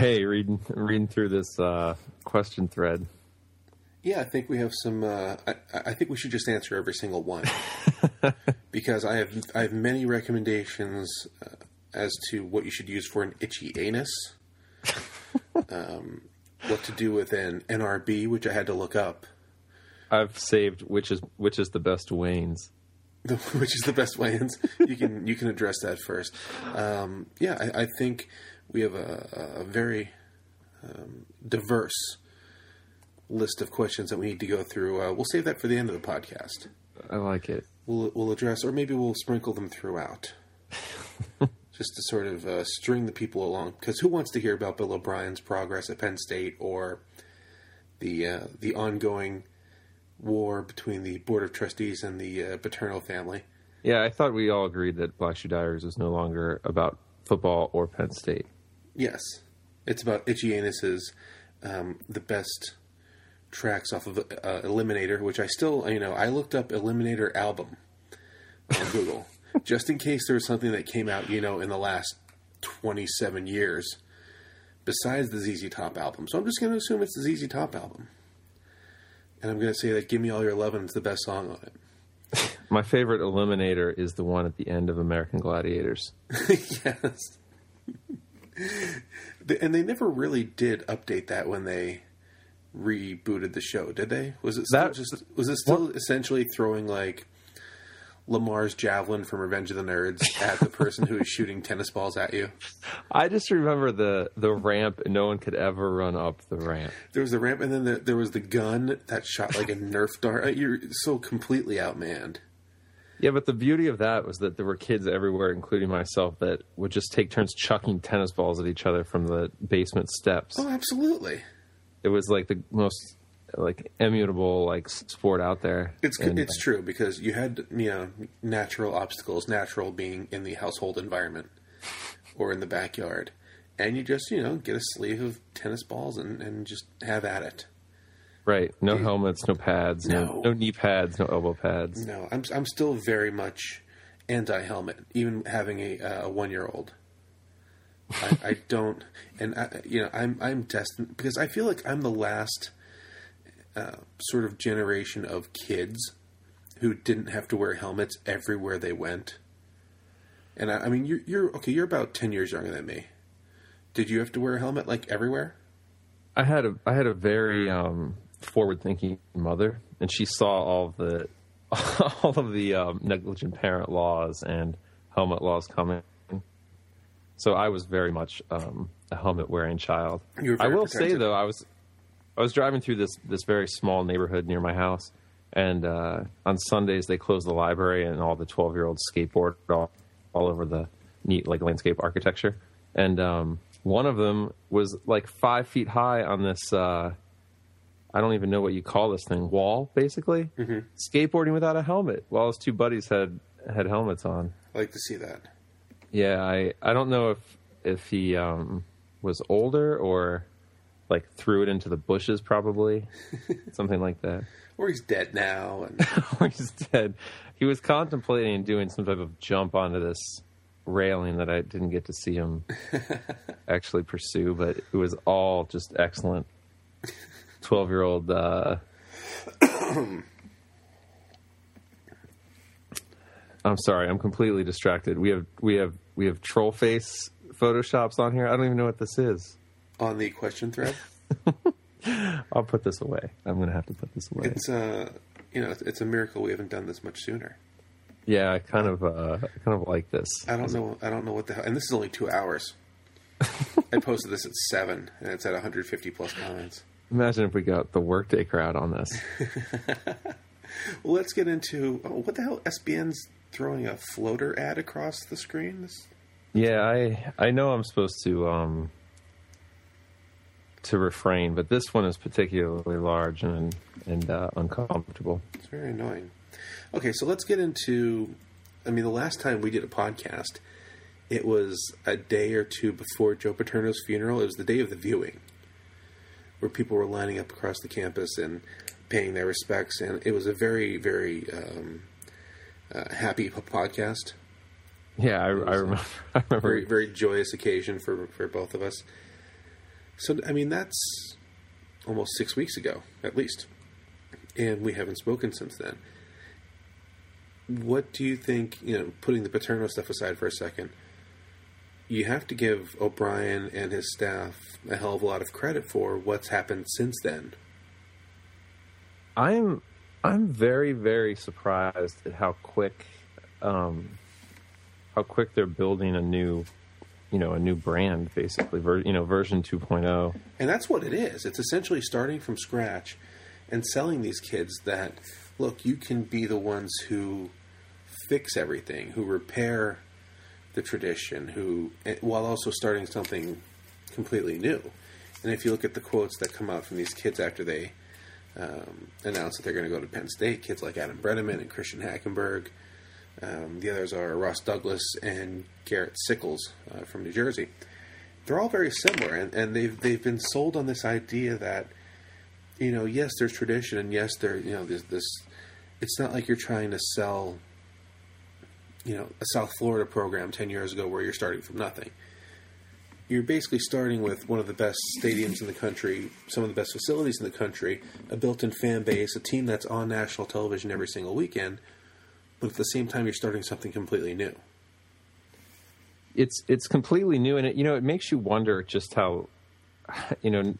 Hey, reading reading through this uh, question thread. Yeah, I think we have some. Uh, I, I think we should just answer every single one because I have I have many recommendations uh, as to what you should use for an itchy anus. um, what to do with an NRB, which I had to look up. I've saved which is which is the best Wayne's. which is the best Wayne's. You can you can address that first. Um, yeah, I, I, think we have a, a very um, diverse list of questions that we need to go through. Uh, we'll save that for the end of the podcast. I like it. We'll we'll address, or maybe we'll sprinkle them throughout, just to sort of uh, string the people along. Because who wants to hear about Bill O'Brien's progress at Penn State or the uh, the ongoing war between the board of trustees and the uh, Paterno family? Yeah, I thought we all agreed that Black Shoe Diaries was no longer about football or Penn State. Yes, it's about itchy anuses, um, the best tracks off of uh, Eliminator, which I still, you know, I looked up Eliminator album on Google just in case there was something that came out, you know, in the last 27 years besides the ZZ Top album. So I'm just going to assume it's the ZZ Top album. And I'm going to say that Give Me All Your Lovin' is the best song on it. My favorite Eliminator is the one at the end of American Gladiators. yes. And they never really did update that when they rebooted the show, did they? Was it still that, just was it still what? essentially throwing like Lamar's javelin from Revenge of the Nerds at the person who is shooting tennis balls at you? I just remember the the ramp, no one could ever run up the ramp. There was the ramp, and then the, there was the gun that shot like a Nerf dart. You're so completely outmanned. Yeah, but the beauty of that was that there were kids everywhere, including myself, that would just take turns chucking tennis balls at each other from the basement steps. Oh, absolutely it was like the most like immutable like sport out there. It's and, it's uh, true because you had you know natural obstacles, natural being in the household environment or in the backyard, and you just you know get a sleeve of tennis balls and, and just have at it. Right. No you, helmets, no pads, no. no. no knee pads, no elbow pads. No, I'm I'm still very much anti-helmet, even having a, a one-year-old. I, I don't, and I, you know, I'm I'm destined because I feel like I'm the last uh, sort of generation of kids who didn't have to wear helmets everywhere they went. And I, I mean, you're you're okay. You're about ten years younger than me. Did you have to wear a helmet like everywhere? I had a I had a very um, forward thinking mother, and she saw all of the all of the um, negligent parent laws and helmet laws coming so I was very much um, a helmet wearing child. I will protected. say though, I was I was driving through this this very small neighborhood near my house, and uh, on Sundays they close the library and all the twelve year olds skateboard all, all over the neat like landscape architecture. And um, one of them was like five feet high on this. Uh, I don't even know what you call this thing wall, basically mm-hmm. skateboarding without a helmet, while his two buddies had had helmets on. I like to see that. Yeah, I I don't know if if he um, was older or like threw it into the bushes, probably something like that. Or he's dead now. And... or he's dead. He was contemplating doing some type of jump onto this railing that I didn't get to see him actually pursue, but it was all just excellent. Twelve year old. Uh, I'm sorry, I'm completely distracted. We have we have we have troll face photoshops on here. I don't even know what this is. On the question thread. I'll put this away. I'm going to have to put this away. It's a you know, it's a miracle we haven't done this much sooner. Yeah, I kind of uh, I kind of like this. I don't know. I don't know what the hell. And this is only two hours. I posted this at seven, and it's at 150 plus comments. Imagine if we got the workday crowd on this. well, let's get into oh, what the hell SBN's throwing a floater ad across the screen? This... Yeah, I I know I'm supposed to um to refrain, but this one is particularly large and and uh, uncomfortable. It's very annoying. Okay, so let's get into. I mean, the last time we did a podcast, it was a day or two before Joe Paterno's funeral. It was the day of the viewing, where people were lining up across the campus and paying their respects, and it was a very, very um, uh, happy podcast. Yeah, I, I remember. I remember. Very, very joyous occasion for for both of us. So I mean that's almost six weeks ago, at least, and we haven't spoken since then. What do you think? You know, putting the Paterno stuff aside for a second, you have to give O'Brien and his staff a hell of a lot of credit for what's happened since then. I'm I'm very very surprised at how quick um, how quick they're building a new you know a new brand basically ver- you know version 2.0 And that's what it is. It's essentially starting from scratch and selling these kids that look, you can be the ones who fix everything, who repair the tradition, who eh, while also starting something completely new. And if you look at the quotes that come out from these kids after they um, announce that they're going to go to Penn State, kids like Adam Breneman and Christian Hackenberg. Um, the others are Ross Douglas and Garrett Sickles uh, from New Jersey. They're all very similar, and, and they've they've been sold on this idea that you know, yes, there's tradition, and yes, there you know, there's this. It's not like you're trying to sell, you know, a South Florida program ten years ago where you're starting from nothing. You're basically starting with one of the best stadiums in the country, some of the best facilities in the country, a built-in fan base, a team that's on national television every single weekend, but at the same time, you're starting something completely new. it's it's completely new and it you know it makes you wonder just how you know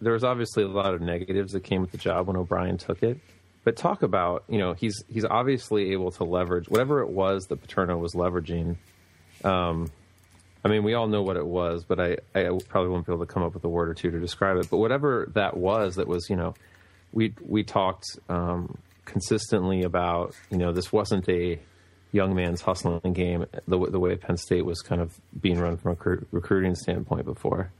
there was obviously a lot of negatives that came with the job when O'Brien took it but talk about you know he's he's obviously able to leverage whatever it was that Paterno was leveraging um I mean we all know what it was but I I probably won't be able to come up with a word or two to describe it but whatever that was that was you know we we talked um consistently about you know this wasn't a young man's hustling game the, the way Penn State was kind of being run from a recru- recruiting standpoint before.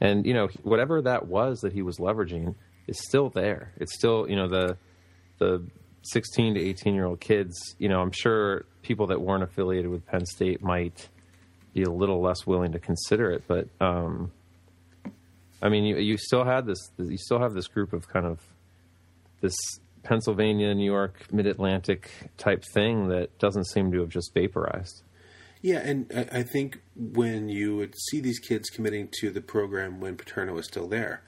And, you know, whatever that was that he was leveraging is still there. It's still, you know, the, the 16 to 18 year old kids, you know, I'm sure people that weren't affiliated with Penn State might be a little less willing to consider it. But, um, I mean, you, you still had this, you still have this group of kind of this Pennsylvania, New York, Mid Atlantic type thing that doesn't seem to have just vaporized. Yeah, and I, I think when you would see these kids committing to the program when Paterno was still there,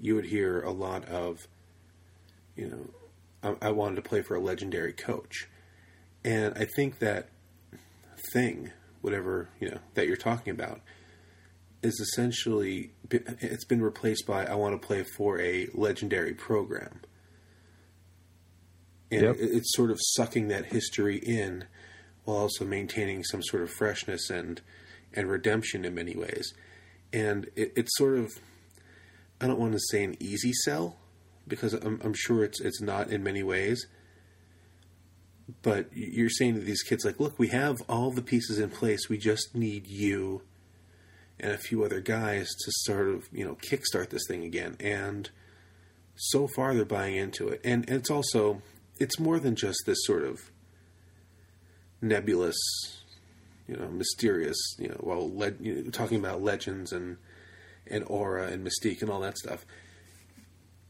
you would hear a lot of, you know, I, I wanted to play for a legendary coach, and I think that thing, whatever you know that you're talking about, is essentially it's been replaced by I want to play for a legendary program. And Yep. it's sort of sucking that history in while also maintaining some sort of freshness and and redemption in many ways. And it, it's sort of I don't want to say an easy sell because I'm, I'm sure it's it's not in many ways. But you're saying to these kids like, look, we have all the pieces in place. We just need you and a few other guys to sort of you know kickstart this thing again. And so far, they're buying into it. And, and it's also it's more than just this sort of nebulous, you know, mysterious, you know, well, le- you know, talking about legends and and aura and mystique and all that stuff.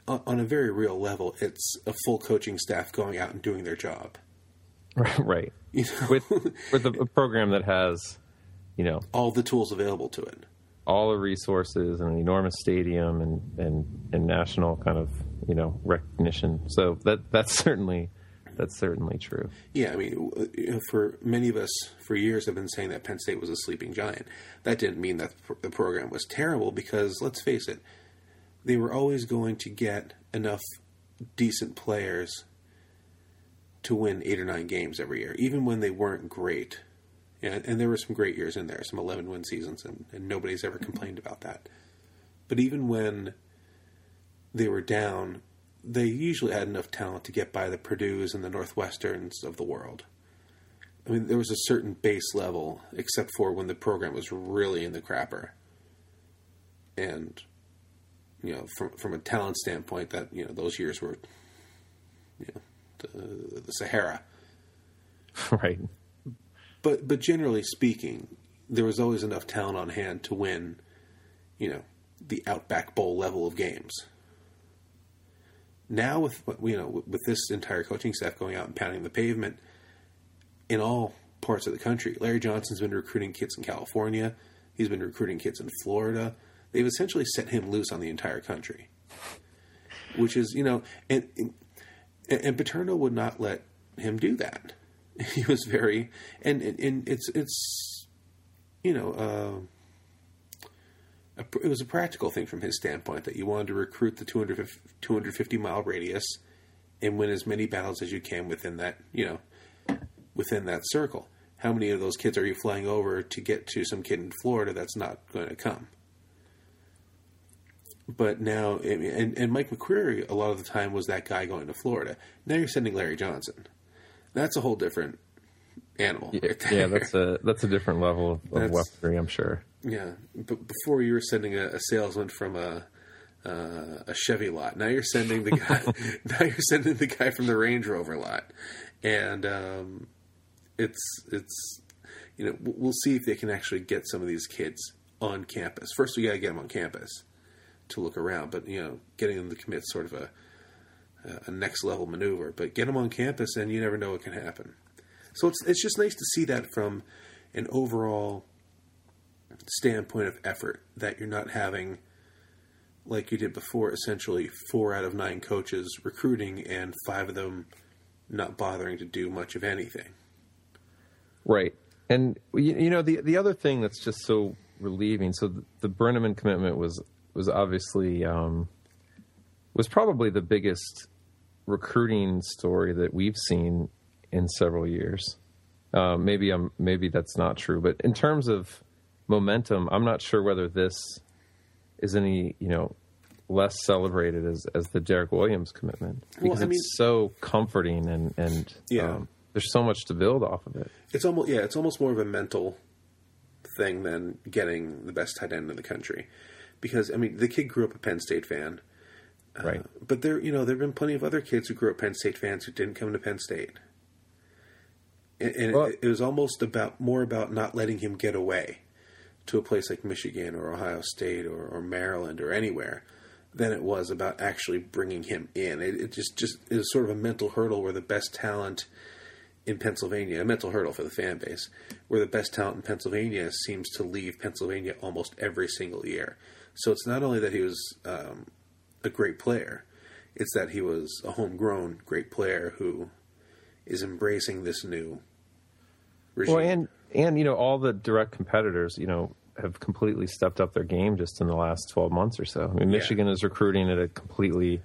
On, a very real level, it's a full coaching staff going out and doing their job. right. You know, With with a, a program that has, you know, all the tools available to it. all the resources and an enormous stadium and, and, and national kind of, you know, recognition. So that that's certainly that's certainly true. Yeah, I mean, you know, for many of us, for years, have been saying that Penn State was a sleeping giant. That didn't mean that the program was terrible, because let's face it, they were always going to get enough decent players to win eight or nine games every year, even when they weren't great. And, and there were some great years in there, some 11 win seasons, and, and nobody's ever complained about that. But even when they were down, they usually had enough talent to get by the Purdue's and the Northwesterns of the world. I mean, there was a certain base level, except for when the program was really in the crapper. And, you know, from from a talent standpoint, that you know those years were, you know, the, the Sahara. right. But but generally speaking, there was always enough talent on hand to win, you know, the Outback Bowl level of games. Now with you know with this entire coaching staff going out and pounding the pavement in all parts of the country, Larry Johnson's been recruiting kids in California. He's been recruiting kids in Florida. They've essentially set him loose on the entire country, which is you know, and and, and Paterno would not let him do that. He was very and and, and it's it's you know. Uh, it was a practical thing from his standpoint that you wanted to recruit the 250, 250 mile radius and win as many battles as you can within that you know within that circle. How many of those kids are you flying over to get to some kid in Florida that's not going to come? But now, and, and Mike McQueary, a lot of the time was that guy going to Florida. Now you're sending Larry Johnson. That's a whole different animal. Yeah, right yeah that's a that's a different level of, weaponry, I'm sure. Yeah, but before you were sending a, a salesman from a uh, a Chevy lot. Now you're sending the guy. now you're sending the guy from the Range Rover lot, and um, it's it's you know we'll see if they can actually get some of these kids on campus. First, we got to get them on campus to look around, but you know, getting them to commit sort of a a next level maneuver. But get them on campus, and you never know what can happen. So it's it's just nice to see that from an overall standpoint of effort that you're not having like you did before essentially four out of nine coaches recruiting and five of them not bothering to do much of anything Right. And you, know the the other thing that's just so relieving. So the, the Breneman commitment was was obviously um, was probably the biggest recruiting story that we've seen in several years. Uh, maybe I'm maybe that's not true, but in terms of momentum, I'm not sure whether this is any you know less celebrated as as the Derrick Williams commitment because I it's so comforting and and Yeah. um, there's so much to build off of it. it's almost yeah it's almost more of a mental thing than getting the best tight end in the country because i mean the kid grew up a penn state fan uh, Right. but there you know there have been plenty of other kids who grew up penn state fans who didn't come to penn state and, and Well- it, it was almost about more about not letting him get away to a place like michigan or ohio state or, or maryland or anywhere than it was about actually bringing him in it, it just just it was sort of a mental hurdle where the best talent in Pennsylvania, a mental hurdle for the fan base, where the best talent in Pennsylvania seems to leave Pennsylvania almost every single year. So it's not only that he was um, a great player, it's that he was a homegrown great player who is embracing this new regime. Well, and and you know all the direct competitors, you know, have completely stepped up their game just in the last twelve months or so. I mean, Yeah. Michigan is recruiting at a completely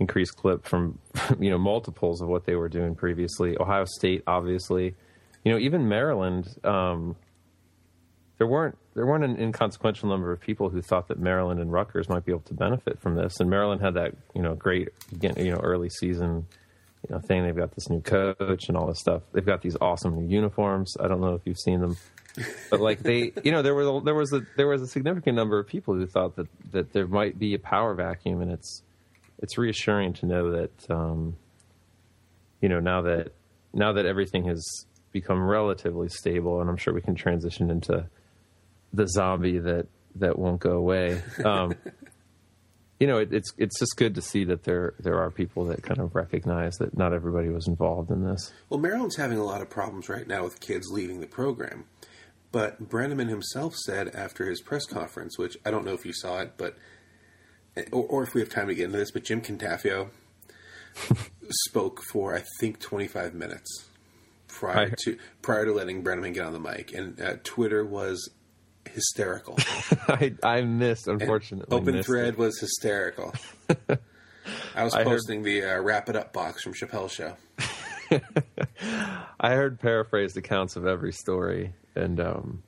increased clip from you know multiples of what they were doing previously. Ohio State, obviously, you know, even Maryland. Um, there weren't there weren't an inconsequential number of people who thought that Maryland and Rutgers might be able to benefit from this. And Maryland had that you know great you know early season you know thing. They've got this new coach and all this stuff. They've got these awesome new uniforms. I don't know if you've seen them, but like they you know there was a, there was a there was a significant number of people who thought that that there might be a power vacuum, and it's it's reassuring to know that um, you know now that now that everything has become relatively stable, and I'm sure we can transition into the zombie that that won't go away. Um, you know, it, it's it's just good to see that there there are people that kind of recognize that not everybody was involved in this. Well, Maryland's having a lot of problems right now with kids leaving the program. But Breneman himself said after his press conference, which I don't know if you saw it, but or, or if we have time to get into this, but Jim Cantafio spoke for I think 25 minutes prior I- to prior to letting Breneman get on the mic, and uh, Twitter was hysterical. I I missed unfortunately. Open missed thread it. was hysterical. I was I heard- posting the uh, wrap it up box from Chappelle's show. I heard paraphrased accounts of every story, and um,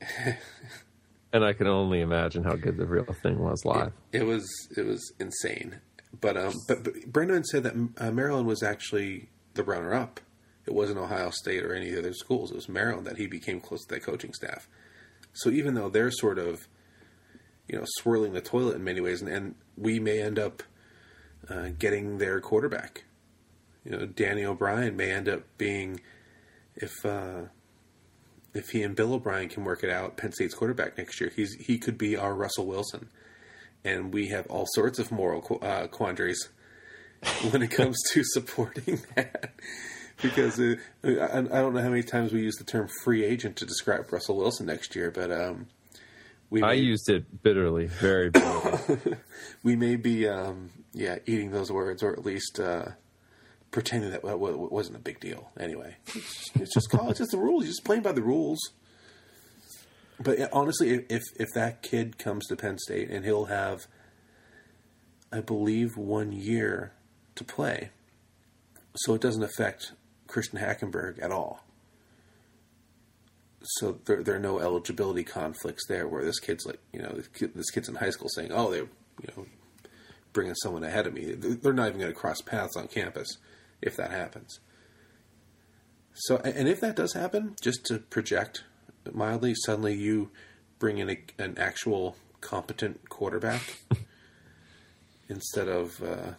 and I can only imagine how good the real thing was live. It was it was insane. But um, but, but Brendan said that uh, Maryland was actually the runner up. It wasn't Ohio State or any of the other schools. It was Maryland that he became close to that coaching staff. So even though they're sort of, you know, swirling the toilet in many ways, and, and we may end up uh, getting their quarterback. You know, Danny O'Brien may end up being, if uh, if he and Bill O'Brien can work it out, Penn State's quarterback next year. He's he could be our Russell Wilson and we have all sorts of moral qu- uh, quandaries when it comes to supporting that. Because uh, I, I don't know how many times we use the term free agent to describe Russell Wilson next year, but um, we I may, used it bitterly, very bitterly. we may be um, yeah eating those words or at least uh, pretending that it wasn't a big deal anyway. It's, it's just college. It's the rules. You're just playing by the rules. But honestly, if if that kid comes to Penn State and he'll have, I believe, one year to play, so it doesn't affect Christian Hackenberg at all. So there there are no eligibility conflicts there. Where this kid's like, you know, this, this kid's in high school saying, "Oh, they're you know bringing someone ahead of me." They're not even going to cross paths on campus if that happens. So, and if that does happen, just to project mildly, suddenly you bring in a, an actual competent quarterback instead of uh,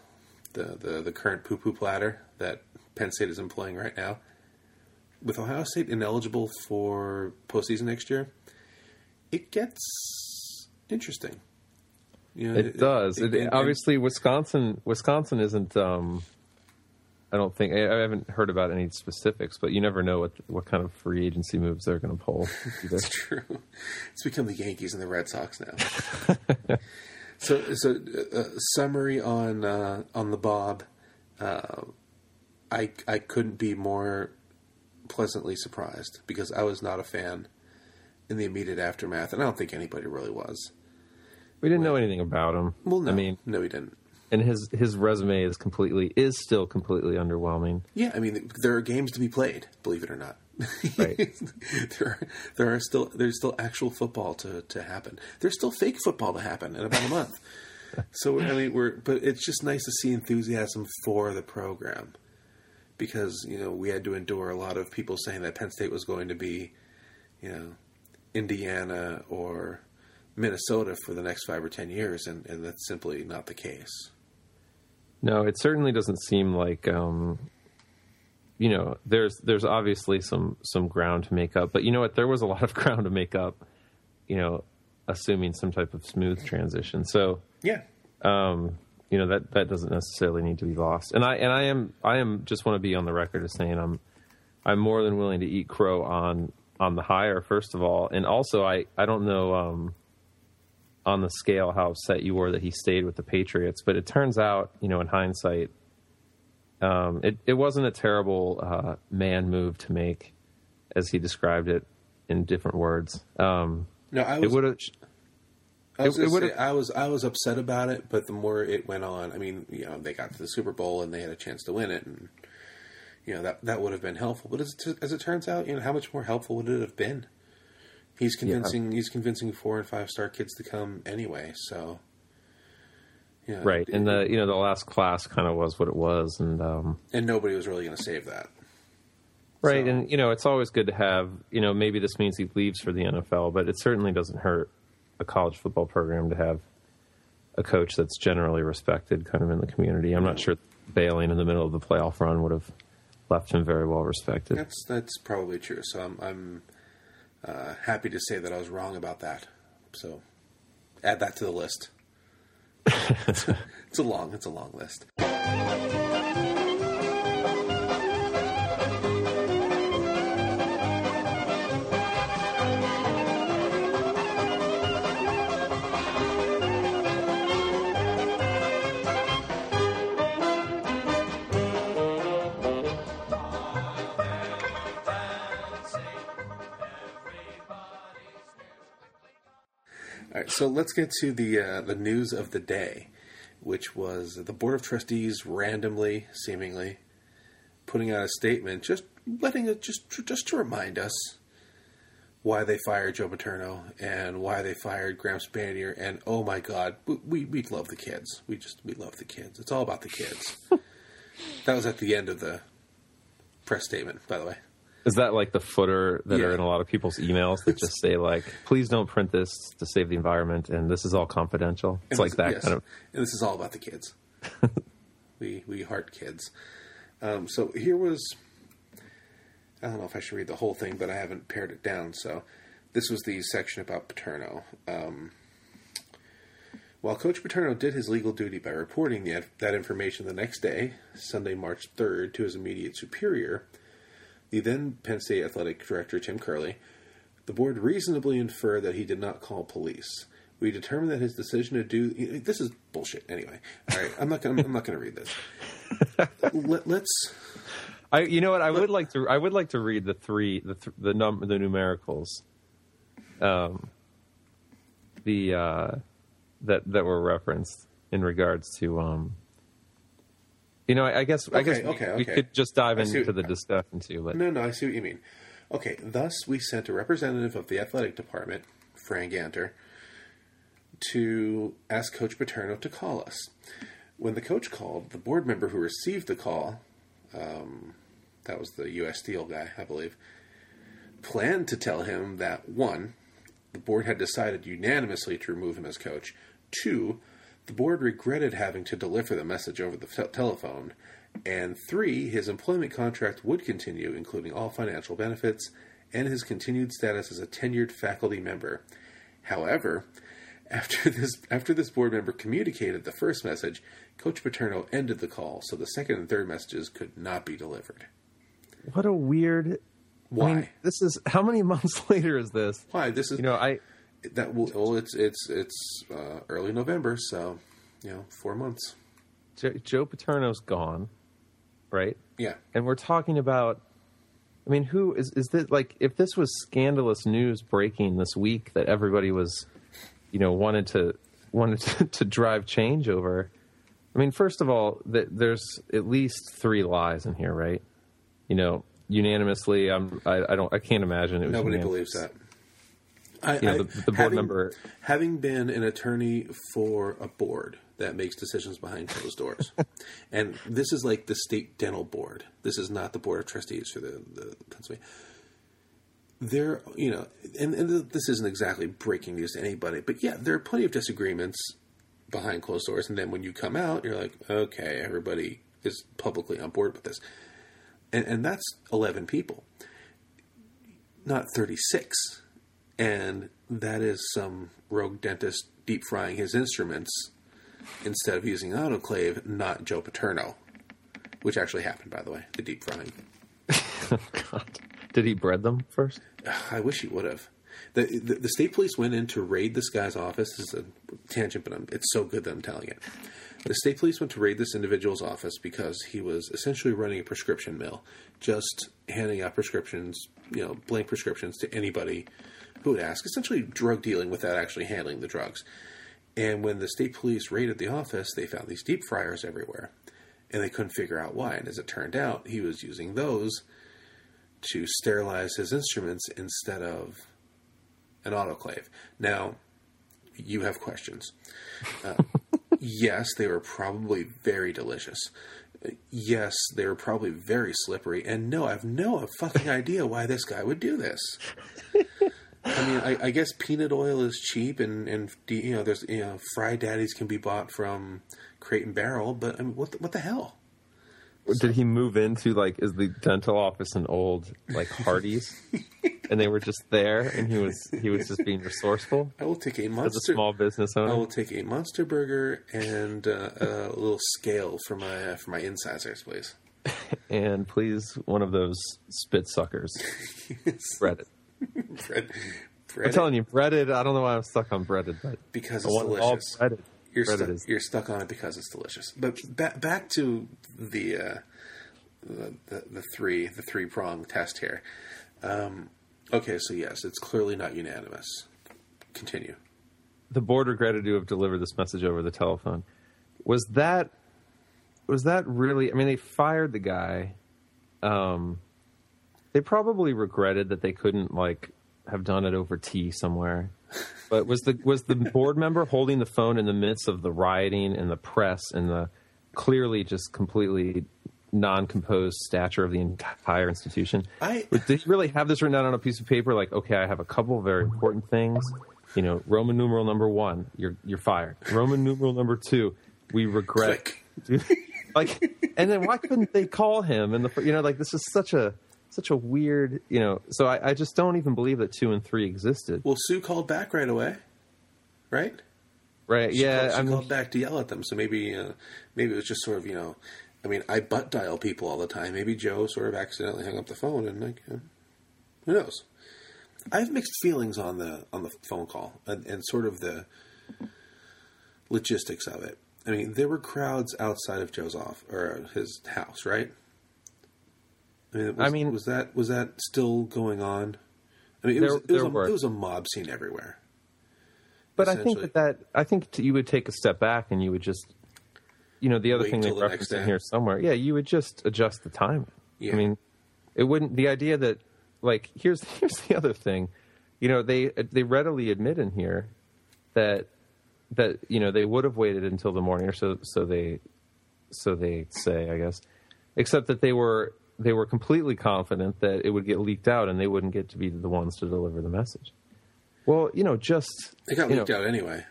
the, the the current poo poo platter that Penn State is employing right now. With Ohio State ineligible for postseason next year, it gets interesting. You know, It does. It, and- obviously, Wisconsin. Wisconsin isn't. Um, I don't think I, I haven't heard about any specifics, but you never know what what kind of free agency moves they're going to pull. That's true. It's become the Yankees and the Red Sox now. so, so uh, summary on uh, on the Bob. Uh, I I couldn't be more pleasantly surprised because I was not a fan in the immediate aftermath, and I don't think anybody really was. we didn't know anything about him. Well, no, I mean, no, he didn't. and his his resume is completely is still completely underwhelming. Yeah, I mean, there are games to be played. Believe it or not, Right. there are there are still there's still actual football to to happen. There's still fake football to happen in about a month. so I mean, we're but it's just nice to see enthusiasm for the program because you know we had to endure a lot of people saying that Penn State was going to be, you know, Indiana or Minnesota for the next five or ten years, and, and that's simply not the case. No, it certainly doesn't seem like um, you know. There's there's obviously some some ground to make up, but you know what? There was a lot of ground to make up. You know, assuming some type of smooth transition. So Yeah, um, you know that that doesn't necessarily need to be lost. And I and I am I am just want to be on the record as saying I'm I'm more than willing to eat crow on on the hire first of all, and also I I don't know um, on the scale how upset you were that he stayed with the Patriots, but it turns out you know in hindsight. Um, it, it wasn't a terrible uh, man move to make, as he described it in different words. Um, no, I it was would have I was It- it say, I was I was upset about it, but the more it went on, I mean, you know, they got to the Super Bowl and they had a chance to win it, and you know that that would have been helpful. But as it, as it turns out, you know, how much more helpful would it have been? He's convincing he's convincing four and five star kids to come anyway. So, you know, right, it- and the you know the last class kind of was what it was, and um, and nobody was really going to save that. Right, So- and you know it's always good to have. You know, maybe this means he leaves for the NFL, but it certainly doesn't hurt a college football program to have a coach that's generally respected, kind of in the community. I'm not sure bailing in the middle of the playoff run would have left him very well respected. That's that's probably true. So I'm I'm uh, happy to say that I was wrong about that. So add that to the list. it's a long it's a long list. So let's get to the uh, the news of the day, which was the board of trustees randomly, seemingly, putting out a statement, just letting it just just to remind us why they fired Joe Paterno and why they fired Graham Spanier, and oh my God, we we, we love the kids. We just we love the kids. It's all about the kids. that was at the end of the press statement, by the way. Is that like the footer that are in a lot of people's emails that just say like, "Please don't print this to save the environment," and this is all confidential? It's And like this- that yes. kind of. And this is all about the kids. we we heart kids. Um, so here was. I don't know if I should read the whole thing, but I haven't pared it down. So this was the section about Paterno. Um, while Coach Paterno did his legal duty by reporting the, that information the next day, Sunday, March 3rd, to his immediate superior, the then Penn State Athletic Director Tim Curley, The board reasonably inferred that he did not call police. We determined that his decision to do this is bullshit. Anyway, all right, I'm not gonna I'm not gonna read this. Let, let's I, you know what? I would like to. I would like to read the three, the th- the num the numericals, um, the uh, that that were referenced in regards to um. You know, I, I guess I guess we, okay, we could just dive into what- the discussion too. But No, no, I see what you mean. Okay, thus we sent a representative of the athletic department, Frank Ganter, to ask Coach Paterno to call us. When the coach called, the board member who received the call, um, that was the U.S. Steel guy, I believe, planned to tell him that one, the board had decided unanimously to remove him as coach. Two, the board regretted having to deliver the message over the te- telephone. And three, his employment contract would continue, including all financial benefits and his continued status as a tenured faculty member. However, after this after this board member communicated the first message, Coach Paterno ended the call, so the second and third messages could not be delivered. what a weird. Why? I mean, this is how many months later is this? Why? This is You know, I that will well it's it's it's uh, early November, so you know, four months. Joe, Joe Paterno's gone, right? Yeah. and we're talking about i mean who is is this like if this was scandalous news breaking this week that everybody was you know wanted to wanted to, to drive change over i mean first of all th- there's at least three lies in here right you know unanimously i'm i, I don't i can't imagine it was Nobody unanimous. believes that. I, You know, the- the board having, member- having been an attorney for a board that makes decisions behind closed doors, and this is like the state dental board. This is not the board of trustees for the, the Pennsylvania. There, you know, and, and this isn't exactly breaking news to anybody, but yeah, there are plenty of disagreements behind closed doors, and then when you come out, you're like, okay, everybody is publicly on board with this, and, and that's eleven people not 36. And that is some rogue dentist deep frying his instruments instead of using autoclave, not Joe Paterno, which actually happened, by the way, the deep frying. Oh, God. did he bread them first I wish he would have. The, the, the state police went in to raid this guy's office. This is a tangent, but I'm, it's so good that I'm telling it. The state police went to raid this individual's office because he was essentially running a prescription mill, just handing out prescriptions, you know, blank prescriptions to anybody who would ask, essentially drug dealing without actually handling the drugs. And when the state police raided the office, they found these deep fryers everywhere, and they couldn't figure out why. And as it turned out, he was using those to sterilize his instruments instead of an autoclave. Now, you have questions. Uh, yes, they were probably very delicious. Yes, they were probably very slippery. And no, I have no fucking idea why this guy would do this. I mean, I, I guess peanut oil is cheap, and and you know, there's you know, fry daddies can be bought from Crate and Barrel, but I mean, what the, what the hell? did he move into like is the dental office an old like Hardee's, and they were just there, and he was he was just being resourceful I will take a as a monster. small business I will take a monster burger and uh, a little scale for my uh, for my incisors, please. and please one of those spit suckers, breaded. Bread, I'm telling you, breaded. I don't know why I'm stuck on breaded, but because it's delicious. breaded. You're breaded stuck, is- you're stuck on it because it's delicious. But ba- back to the, uh, the the the three the three prong test here. Um, okay, so yes, it's clearly not unanimous. Continue. the board regretted to have delivered this message over the telephone. Was that was that really? I mean, they fired the guy. Um, they probably regretted that they couldn't like have done it over tea somewhere. But was the was the board member holding the phone in the midst of the rioting and the press and the clearly just completely non-composed stature of the entire institution? I- did he really have this written down on a piece of paper? Like, okay, I have a couple of very important things. You know, Roman numeral number one, you're you're fired. Roman numeral number two, we regret. like, and then why couldn't they call him? And the you know, like this is such a such a weird you know. So I, I just don't even believe that two and three existed. Well, Sue called back right away, right? Right? She yeah, called, she I mean, called back to yell at them. So maybe uh, maybe it was just sort of you know, I mean, I butt dial people all the time. Maybe Joe sort of accidentally hung up the phone, and like, uh, who knows? I have mixed feelings on the on the phone call and, and sort of the logistics of it. I mean, there were crowds outside of Joe's off or his house, right? Uh, I mean, was, I mean- was that was that still going on? I mean, it There- was it was, a, were. it was a mob scene everywhere. But I think that, that I think t- you would take a step back and you would just, you know, the other Wait thing they till the next reference in here somewhere. Yeah, you would just adjust the time. Yeah. I mean, it wouldn't. The idea that, like, here's here's the other thing, you know, they they readily admit in here that that you know they would have waited until the morning or so so they so they say I guess, except that they were they were completely confident that it would get leaked out and they wouldn't get to be the ones to deliver the message. Well, you know, just It got leaked know, out anyway.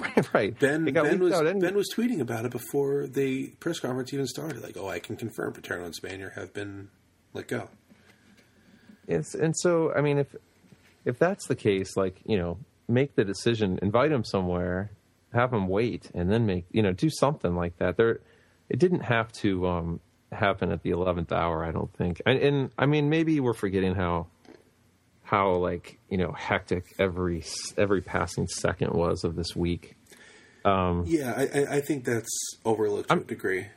right, right. Ben Ben was anyway. Ben was tweeting about it before the press conference even started. Like, oh, I can confirm Paterno and Spanier have been let go. It's, and so, I mean, if if that's the case, like you know, make the decision, invite him somewhere, have him wait, and then make you know do something like that. There, it didn't have to um, happen at the eleventh hour. I don't think. And, and I mean, maybe we're forgetting how how like you know hectic every every passing second was of this week. Um, yeah, I, I, think that's overlooked to a degree.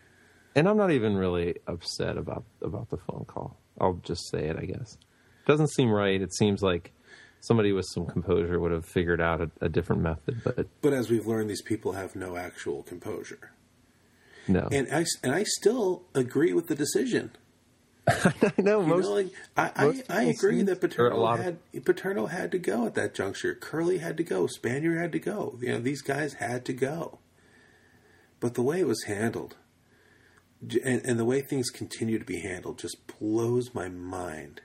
And I'm not even really upset about about the phone call. I'll just say it, I guess. It doesn't seem right. It seems like somebody with some composure would have figured out a, a different method, but But as we've learned, these people have no actual composure. No. And I and I still agree with the decision. I know most. know, like I, I, most I people agree that Paterno lot of- had Paterno had to go at that juncture. Curley had to go. Spanier had to go. You know, these guys had to go. But the way it was handled, and, and the way things continue to be handled, just blows my mind.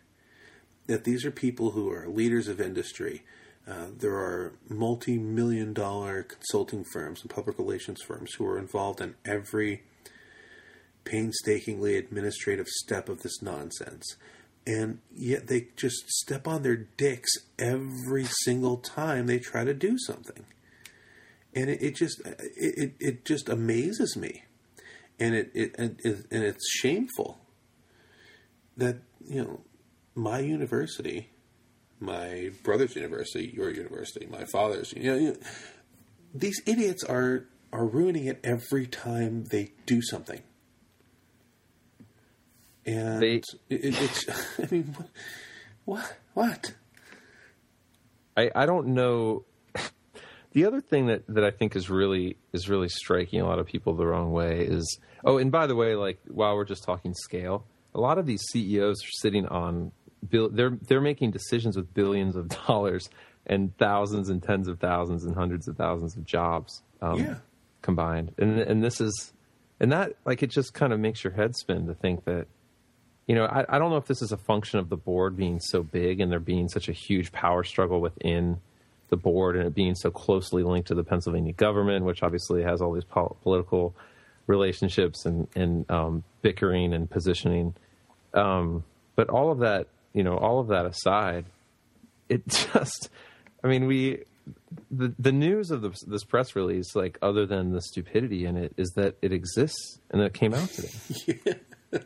That these are people who are leaders of industry. Uh, there are multi-million dollar consulting firms and public relations firms who are involved in every painstakingly administrative step of this nonsense. And yet they just step on their dicks every single time they try to do something. And it, it just it, it, just amazes me. And it, it it and it's shameful that, you know, my university, my brother's university, your university, my father's, you know, you know these idiots are are ruining it every time they do something. And They- it, it, it's, I mean, what, what, what? I, I don't know. The other thing that, that I think is really is really striking a lot of people the wrong way is oh, and by the way, like while we're just talking scale, a lot of these CEOs are sitting on bill. They're they're making decisions with billions of dollars and thousands and tens of thousands and hundreds of thousands of jobs um, Yeah. combined, and and this is and that like it just kind of makes your head spin to think that you know, I, I don't know if this is a function of the board being so big and there being such a huge power struggle within the board and it being so closely linked to the Pennsylvania government, which obviously has all these pol- political relationships and, and um, bickering and positioning. Um, but all of that, you know, all of that aside, it just, I mean, we, the, the news of this, this press release, like other than the stupidity in it, is that it exists and that it came out today.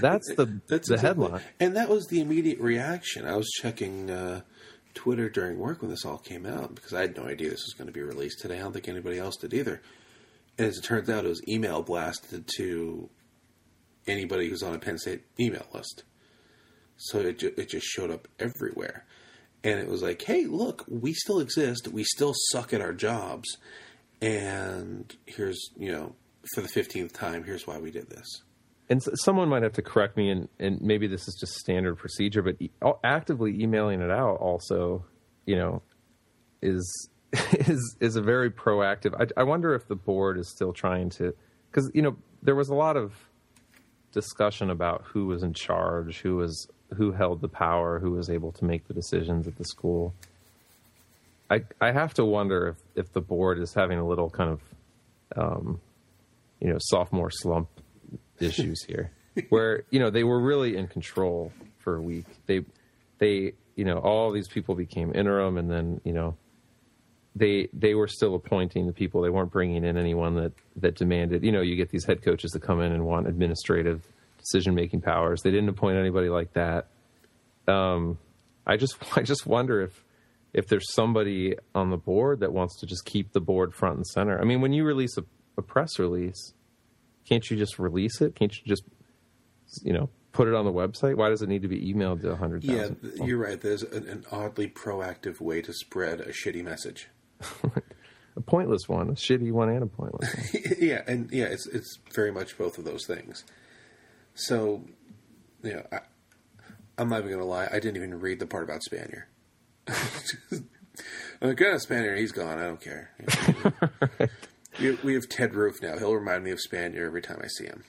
That's the That's the exactly- headline. And that was the immediate reaction. I was checking uh, Twitter during work when this all came out because I had no idea this was going to be released today. I don't think anybody else did either. And as it turns out, it was email blasted to anybody who's on a Penn State email list. So it, ju- it just showed up everywhere. And it was like, hey, look, we still exist. We still suck at our jobs. And here's, you know, for the 15th time, here's why we did this. And s- someone might have to correct me, and, and maybe this is just standard procedure, but e- actively emailing it out also, you know, is is is a very proactive. I, I wonder if the board is still trying to, because you know there was a lot of discussion about who was in charge, who was who held the power, who was able to make the decisions at the school. I I have to wonder if if the board is having a little kind of, um, you know, sophomore slump issues here, where you know they were really in control for a week. They they you know all these people became interim, and then you know they they were still appointing the people. They weren't bringing in anyone that that demanded. You know, you get these head coaches that come in and want administrative decision making powers. They didn't appoint anybody like that. Um, I just I just wonder if if there's somebody on the board that wants to just keep the board front and center. I mean, when you release a, a press release, can't you just release it? Can't you just you know put it on the website? Why does it need to be emailed to hundred Yeah, thousand? th- you're right. There's an, an oddly proactive way to spread a shitty message. a pointless one, a shitty one, and a pointless one. yeah, and yeah, it's it's very much both of those things. So, you know, I, I'm not even gonna lie. I didn't even read the part about Spanier. I'm like, oh, Spanier, he's gone. I don't care. We, we have Ted Roof now. He'll remind me of Spanier every time I see him.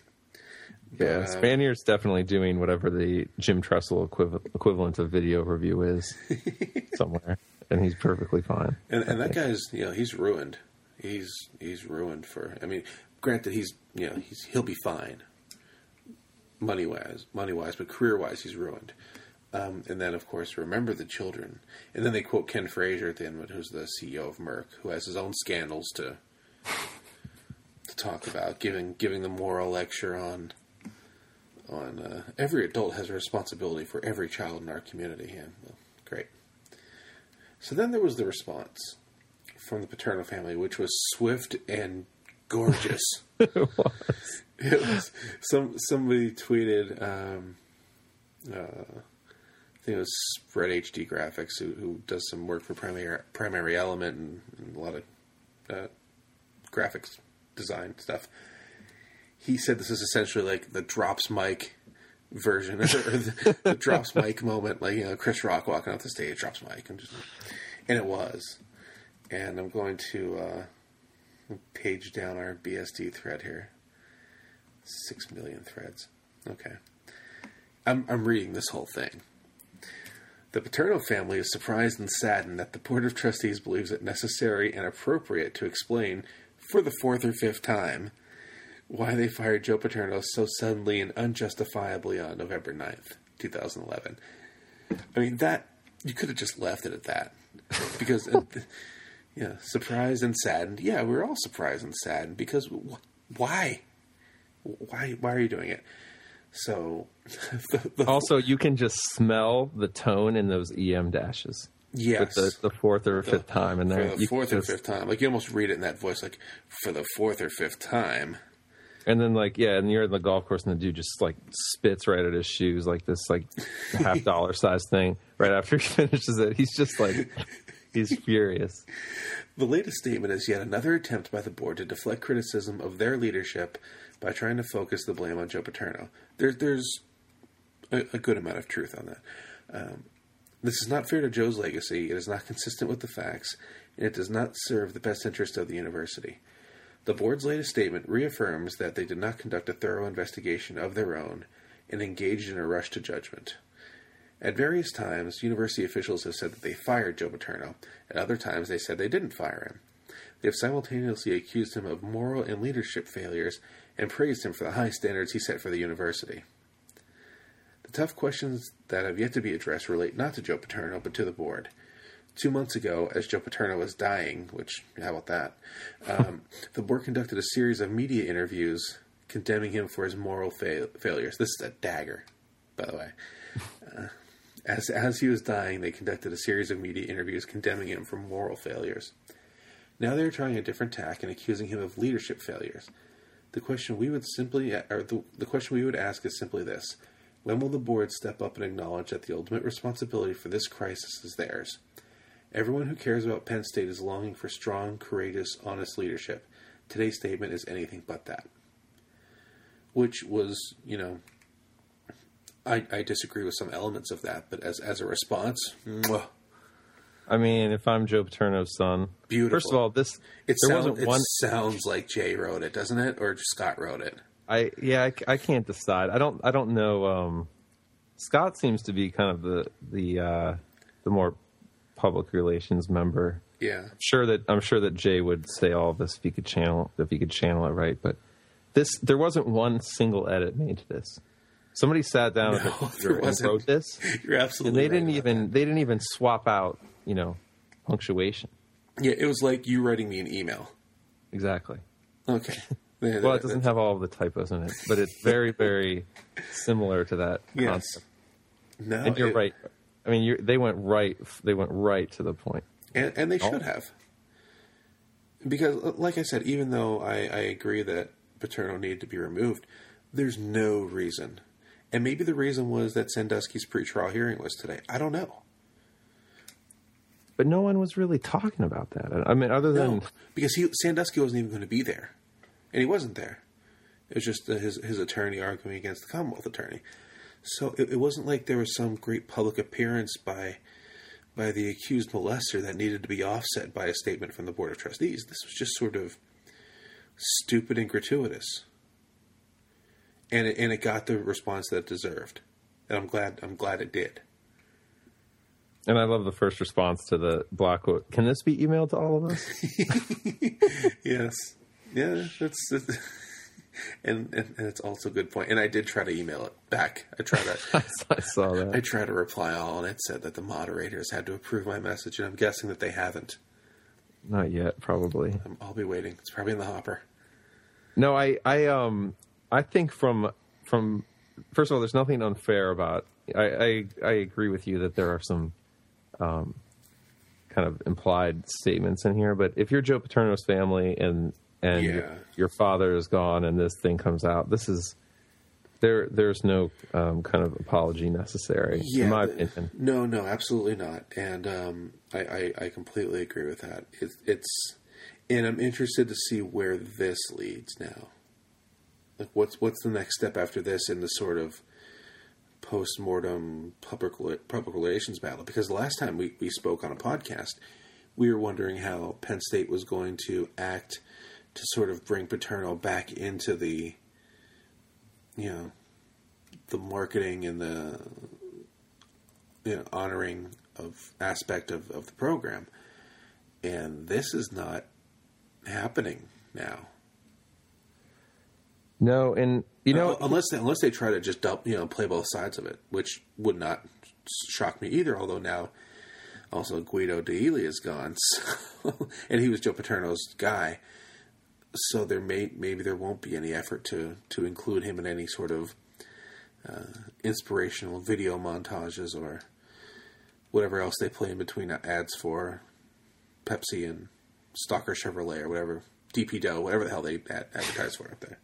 Yeah, But, uh, Spanier's definitely doing whatever the Jim Tressel equiv- equivalent of video review is somewhere, and he's perfectly fine. And, and that guy's, you know, he's ruined. He's he's ruined for. I mean, granted, he's you know he's he'll be fine, money wise, money wise, but career wise, he's ruined. Um, and then, of course, remember the children. And then they quote Ken Frazier at the end, who's the CEO of Merck, who has his own scandals to to talk about, giving giving the moral lecture on on uh, every adult has a responsibility for every child in our community. And well, great. So then there was the response from the paternal family, which was swift and gorgeous. it was. it was some somebody tweeted. Um, uh, I think it was Spread HD Graphics, who, who does some work for Primary Primary Element and, and a lot of uh, graphics design stuff. He said this is essentially like the drops mic version, or the, the drops mic moment, like you know Chris Rock walking off the stage, drops mic, and just and it was. And I'm going to uh, page down our BSD thread here. Six million threads. Okay. I'm, I'm reading this whole thing. The Paterno family is surprised and saddened that the Board of Trustees believes it necessary and appropriate to explain, for the fourth or fifth time, why they fired Joe Paterno so suddenly and unjustifiably on November 9th, 2011. I mean, that, you could have just left it at that. Because, uh, yeah, surprised and saddened. Yeah, we we're all surprised and saddened because wh- why? Why, why are you doing it? So, the, the, Also, you can just smell the tone in those EM dashes. yes. With the, the fourth or fifth time in for the fourth or fifth time. Like you almost read it in that voice, like for the fourth or fifth time. And then, like, yeah, and you're in the golf course, and the dude just like spits right at his shoes, like this, like half dollar size thing. Right after he finishes it, he's just like, he's furious. The latest statement is yet another attempt by the board to deflect criticism of their leadership by trying to focus the blame on Joe Paterno. There, there's a, a good amount of truth on that. Um, this is not fair to Joe's legacy. It is not consistent with the facts, and it does not serve the best interest of the university. The board's latest statement reaffirms that they did not conduct a thorough investigation of their own and engaged in a rush to judgment. At various times, university officials have said that they fired Joe Paterno. At other times, they said they didn't fire him. They have simultaneously accused him of moral and leadership failures and praised him for the high standards he set for the university. The tough questions that have yet to be addressed relate not to Joe Paterno, but to the board. Two months ago, as Joe Paterno was dying, which, how about that? Um, the board conducted a series of media interviews condemning him for his moral fail- failures. This is a dagger, by the way. Uh, as, as he was dying, they conducted a series of media interviews condemning him for moral failures. Now they're trying a different tack and accusing him of leadership failures. The question we would simply, or the, the question we would ask is simply this: When will the board step up and acknowledge that the ultimate responsibility for this crisis is theirs? Everyone who cares about Penn State is longing for strong, courageous, honest leadership. Today's statement is anything but that. Which was, you know, I, I disagree with some elements of that, but as as a response, mwah, I mean, if I'm Joe Paterno's son, Beautiful. First of all, this it, there sound, wasn't it one. sounds like Jay wrote it, doesn't it? Or Scott wrote it. I yeah, I, I can't decide. I don't. I don't know. Um, Scott seems to be kind of the the uh, the more public relations member. Yeah. I'm sure that I'm sure that Jay would say all of this if he could channel if he could channel it right. But this there wasn't one single edit made to this. Somebody sat down No, the computer there and wrote this, You're and absolutely they right didn't even they didn't even swap out you know punctuation. Yeah, it was like you writing me an email. Exactly. Okay. Well, it doesn't have all of the typos in it, but it's very very similar to that Yes. concept. No, And you're it- right. I mean, they went right. They went right to the point. and, and they Oh. should have. Because, uh, like I said, even though I, I agree that Paterno needed to be removed, there's no reason. And maybe the reason was that Sandusky's pretrial hearing was today. I don't know. But no one was really talking about that. I mean, other than No, because he Sandusky wasn't even going to be there, and he wasn't there. It was just uh, his his attorney arguing against the Commonwealth attorney. So it, it wasn't like there was some great public appearance by by the accused molester that needed to be offset by a statement from the board of trustees. This was just sort of stupid and gratuitous, and it, and it got the response that it deserved. And I'm glad I'm glad it did. And I love the first response to the block quote. Can this be emailed to all of us? yes. Yeah, that's, that's and, and and it's also a good point. And I did try to email it back. I tried to I saw that. I tried to reply all, and it said that the moderators had to approve my message, and I'm guessing that they haven't. Not yet, probably. I'm, I'll be waiting. It's probably in the hopper. No, I, I, um, I think from from first of all, there's nothing unfair about. I, I, I agree with you that there are some, um, kind of implied statements in here. But if you're Joe Paterno's family and and your, Yeah. your father is gone and this thing comes out, this is there. There's no um, kind of apology necessary, in my opinion. No, no, absolutely not. And um, I, I, I completely agree with that. It, it's, and I'm interested to see where this leads now. Like, what's what's the next step after this in the sort of post mortem public public relations battle? Because the last time we, we spoke on a podcast, we were wondering how Penn State was going to act to sort of bring Paterno back into the, you know, the marketing and the you know, honoring of aspect of, of the program. And this is not happening now. No, and you know, Uh, unless they, unless they try to just dump, you know play both sides of it, which would not shock me either. Although now, also Guido D'Elia is gone, so, and he was Joe Paterno's guy, so there may maybe there won't be any effort to to include him in any sort of uh, inspirational video montages or whatever else they play in between ads for Pepsi and Stocker Chevrolet or whatever DP Dough, whatever the hell they ad- advertise for up there.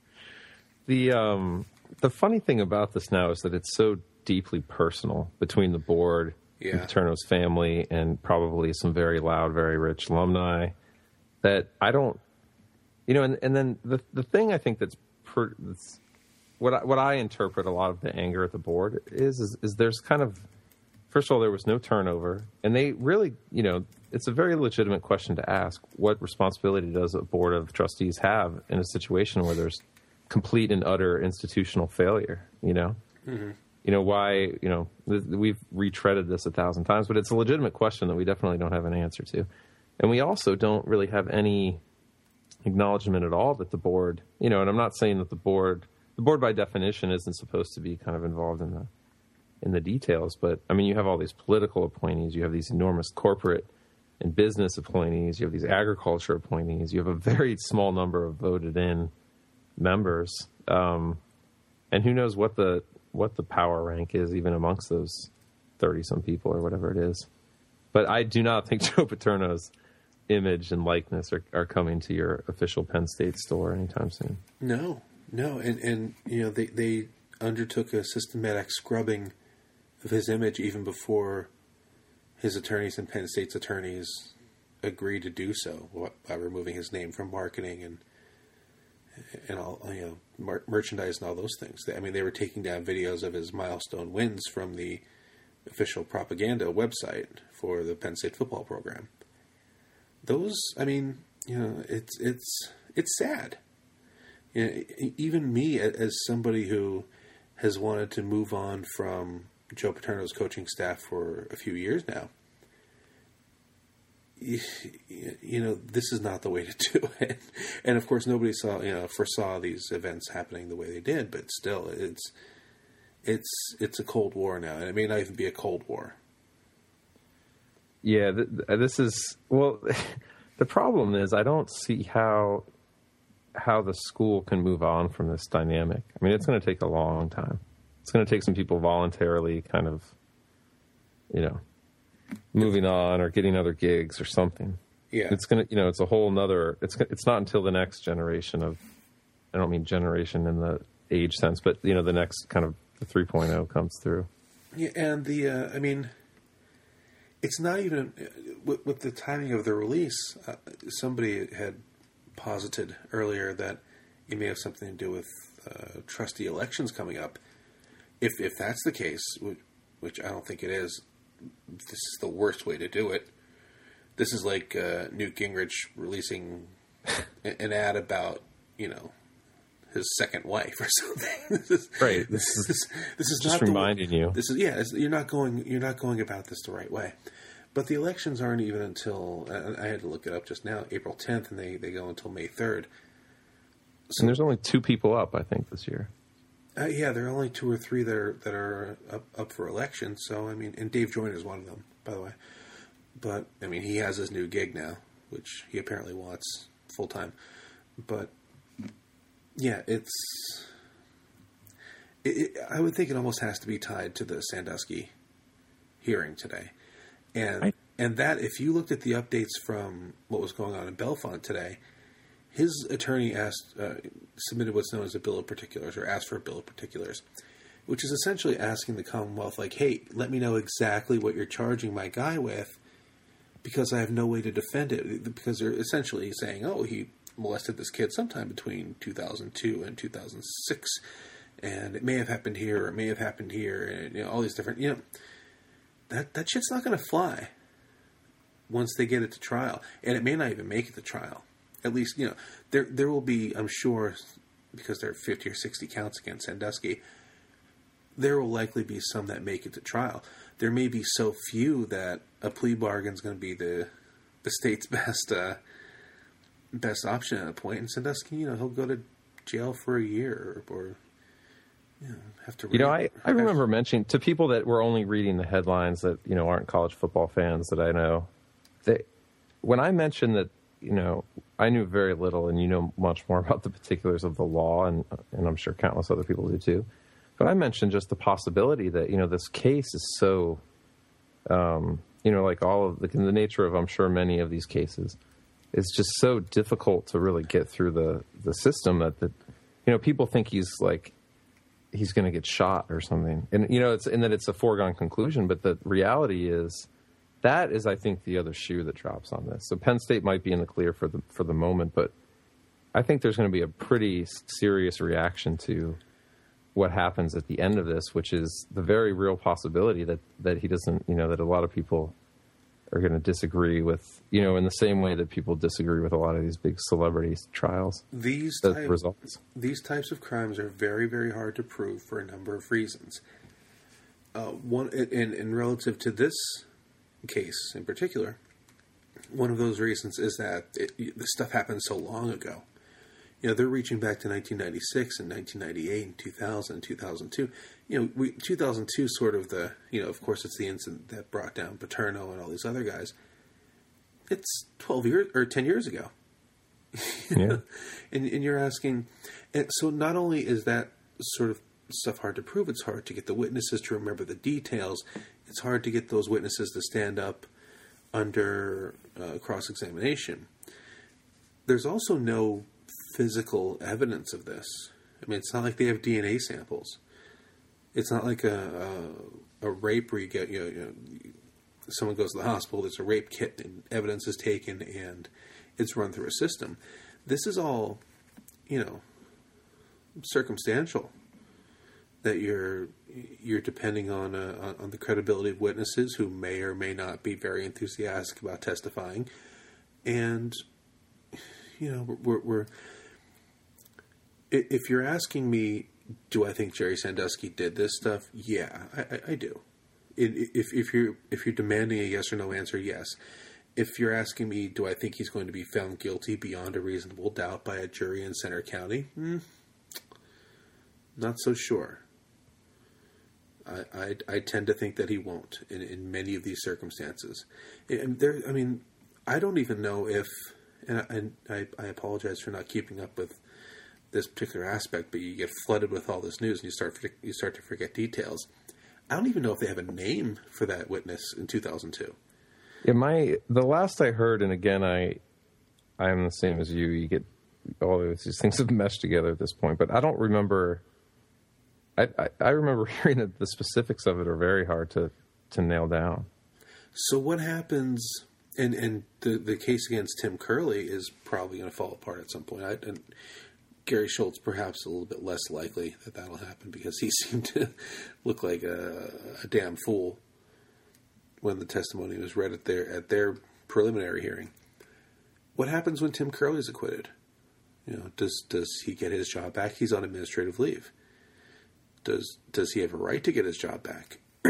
The um the funny thing about this now is that it's so deeply personal between the board Yeah. and Paterno's family and probably some very loud, very rich alumni that I don't you know and, and then the the thing I think that's, per, that's what I, what I interpret a lot of the anger at the board is, is is there's kind of first of all there was no turnover and they really you know it's a very legitimate question to ask what responsibility does a board of trustees have in a situation where there's complete and utter institutional failure you know? Mm-hmm. You know why you know th- we've retreaded this a thousand times but it's a legitimate question that we definitely don't have an answer to. And we also don't really have any acknowledgement at all that the board you know and i'm not saying that the board the board by definition isn't supposed to be kind of involved in the in the details but i mean you have all these political appointees you have these enormous corporate and business appointees you have these agriculture appointees you have a very small number of voted in members um, and who knows what the what the power rank is even amongst those 30 some people or whatever it is. But i do not think joe paterno's image and likeness are, are coming to your official penn state store anytime soon. No, no, and and you know they they undertook a systematic scrubbing of his image even before his attorneys and Penn State's attorneys agreed to do so by removing his name from marketing and and all you know mer- merchandise and all those things. I mean, they were taking down videos of his milestone wins from the official propaganda website for the Penn State football program. Those, I mean, you know, it's it's it's sad you know, even me as somebody who has wanted to move on from Joe Paterno's coaching staff for a few years now, you, know, this is not the way to do it. And of course, nobody saw, you know, foresaw these events happening the way they did. But still, it's it's it's a cold war now, and it may not even be a cold war. Yeah, th- th- uh, this is well. the problem is, I don't see how how the school can move on from this dynamic. I mean, it's going to take a long time. It's going to take some people voluntarily kind of you know, moving on or getting other gigs or something. Yeah, It's gonna, you know, it's a whole nother. It's it's not until the next generation of. I don't mean generation in the age sense, but you know, the next kind of the 3.0 comes through. Yeah, and the uh, I mean, it's not even with, with the timing of the release. Uh, somebody had posited earlier that it may have something to do with uh, trustee elections coming up. If if that's the case, which, which I don't think it is, this is the worst way to do it. This is like uh, Newt Gingrich releasing an ad about you know his second wife or something. this is, Right, this This is is this is just not reminding the, you. This is yeah. You're not going. You're not going about this the right way. But the elections aren't even until I, I had to look it up just now. April 10th, and they, they go until May 3rd. And there's only two people up, I think, this year. Uh, yeah, there are only two or three that are that are up, up for election. So I mean, and Dave Joyner is one of them, by the way. But I mean, he has his new gig now, which he apparently wants full time. But yeah, it's. It, it, I would think it almost has to be tied to the Sandusky hearing today, and I- and that if you looked at the updates from what was going on in Bellefonte today, his attorney asked uh, submitted what's known as a bill of particulars or asked for a bill of particulars which is essentially asking the commonwealth like hey let me know exactly what you're charging my guy with because i have no way to defend it because they're essentially saying oh he molested this kid sometime between 2002 and 2006 and it may have happened here or it may have happened here and you know all these different you know that that shit's not going to fly once they get it to trial, and it may not even make it to trial. At least, you know, there there will be, I'm sure, because there are 50 or 60 counts against Sandusky, there will likely be some that make it to trial. There may be so few that a plea bargain is going to be the the state's best uh, best option at a point. And Sandusky, you know, he'll go to jail for a year or, or you know, have to. You know, I, I remember mentioning to people that were only reading the headlines that, you know, aren't college football fans that I know, they, when I mentioned that, you know, I knew very little and you know much more about the particulars of the law, and, and I'm sure countless other people do too. But I mentioned just the possibility that, you know, this case is so, um, you know, like all of the, the nature of, I'm sure, many of these cases, it's just so difficult to really get through the, the system that, that, you know, people think he's like, he's going to get shot or something. And you know, it's and that it's a foregone conclusion, but the reality is that is I think the other shoe that drops on this. So Penn State might be in the clear for the for the moment, but I think there's going to be a pretty serious reaction to what happens at the end of this, which is the very real possibility that that he doesn't, you know, that a lot of people are going to disagree with, you know, in the same way that people disagree with a lot of these big celebrity trials. these The type- results. these types of crimes are very, very hard to prove for a number of reasons. Uh, one, and, and relative to this case in particular, one of those reasons is that it, this stuff happened so long ago. You know, they're reaching back to 1996 and 1998 and 2000 and 2002. You know, we, 2002 sort of the, you know, of course it's the incident that brought down Paterno and all these other guys. It's 12 years or 10 years ago. Yeah. and, and you're asking, and so not only is that sort of stuff hard to prove, it's hard to get the witnesses to remember the details. It's hard to get those witnesses to stand up under uh, cross examination. There's also no physical evidence of this. I mean, it's not like they have DNA samples. It's not like a a, a rape where you get you know, you know someone goes to the hospital, there's a rape kit, and evidence is taken, and it's run through a system. This is all, you know, circumstantial. That you're you're depending on uh, on- the credibility of witnesses who may or may not be very enthusiastic about testifying, and you know we're, we're if you're asking me, do I think Jerry Sandusky did this stuff? Yeah, I, I, I do. If if you're if you're demanding a yes or no answer, yes. If you're asking me, do I think he's going to be found guilty beyond a reasonable doubt by a jury in Centre County? Hmm, not so sure. I, I I tend to think that he won't in, in many of these circumstances. And there, I mean, I don't even know if, and, I, and I, I apologize for not keeping up with this particular aspect, but you get flooded with all this news and you start you start to forget details. I don't even know if they have a name for that witness in 2002. Yeah, my the last I heard, and again, I I'm the same as you. You get all these things have meshed together at this point, but I don't remember. I, I, I remember hearing that the specifics of it are very hard to to nail down. So what happens? And and the the case against Tim Curley is probably going to fall apart at some point. I, and Gary Schultz perhaps a little bit less likely that that'll happen because he seemed to look like a, a damn fool when the testimony was read at their at their preliminary hearing. What happens when Tim Curley is acquitted? You know, does does he get his job back? He's on administrative leave. Does does he have a right to get his job back?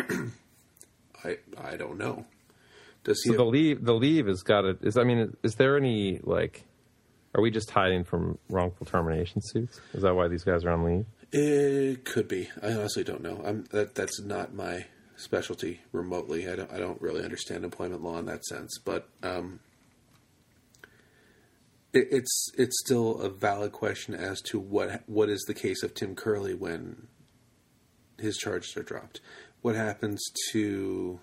I I don't know. Does he? So have- the leave the leave has got it. Is I mean is there any like are we just hiding from wrongful termination suits? Is that why these guys are on leave? It could be. I honestly don't know. I'm that that's not my specialty remotely. I don't I don't really understand employment law in that sense, but um, it, it's it's still a valid question as to what what is the case of Tim Curley when his charges are dropped. What happens to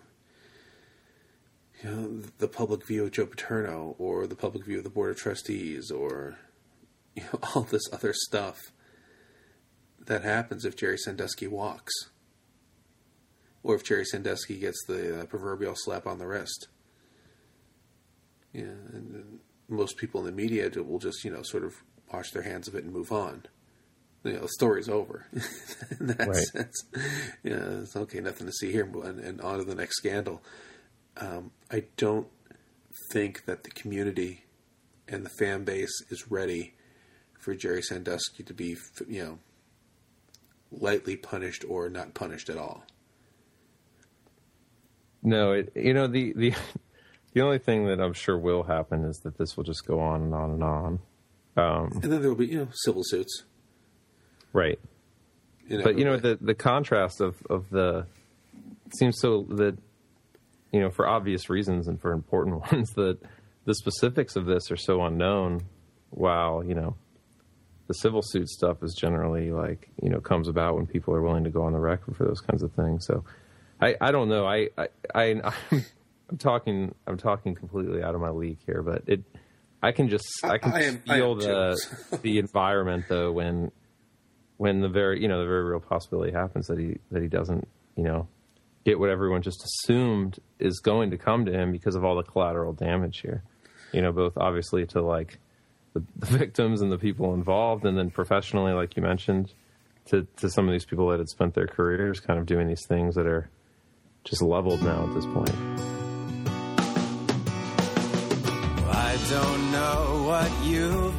you know the public view of Joe Paterno or the public view of the board of trustees or you know all this other stuff that happens if Jerry Sandusky walks, or if Jerry Sandusky gets the uh, proverbial slap on the wrist. Yeah, and, and most people in the media will just you know sort of wash their hands of it and move on. You know, the story's over in that Right. sense. Yeah, it's okay, nothing to see here, and, and on to the next scandal. Um, I don't think that the community and the fan base is ready for Jerry Sandusky to be, you know, lightly punished or not punished at all. No, it, you know the the the only thing that I'm sure will happen is that this will just go on and on and on. Um, And then there will be, you know, civil suits. Right. But you know the the contrast of of the seems so that you know for obvious reasons and for important ones that the specifics of this are so unknown. While you know the civil suit stuff is generally like you know comes about when people are willing to go on the record for those kinds of things. So I I don't know I I, I I'm, I'm talking I'm talking completely out of my league here, but it I can just I can I- am- feel am the the environment though when when the very you know the very real possibility happens that he that he doesn't you know get what everyone just assumed is going to come to him because of all the collateral damage here. You know both obviously to like the, the victims and the people involved and then professionally like you mentioned to to some of these people that had spent their careers kind of doing these things that are just leveled now at this point. I don't know what you've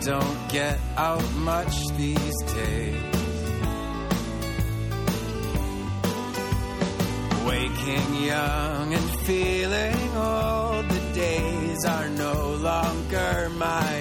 don't get out much these days. Waking young and feeling old, the days are no longer my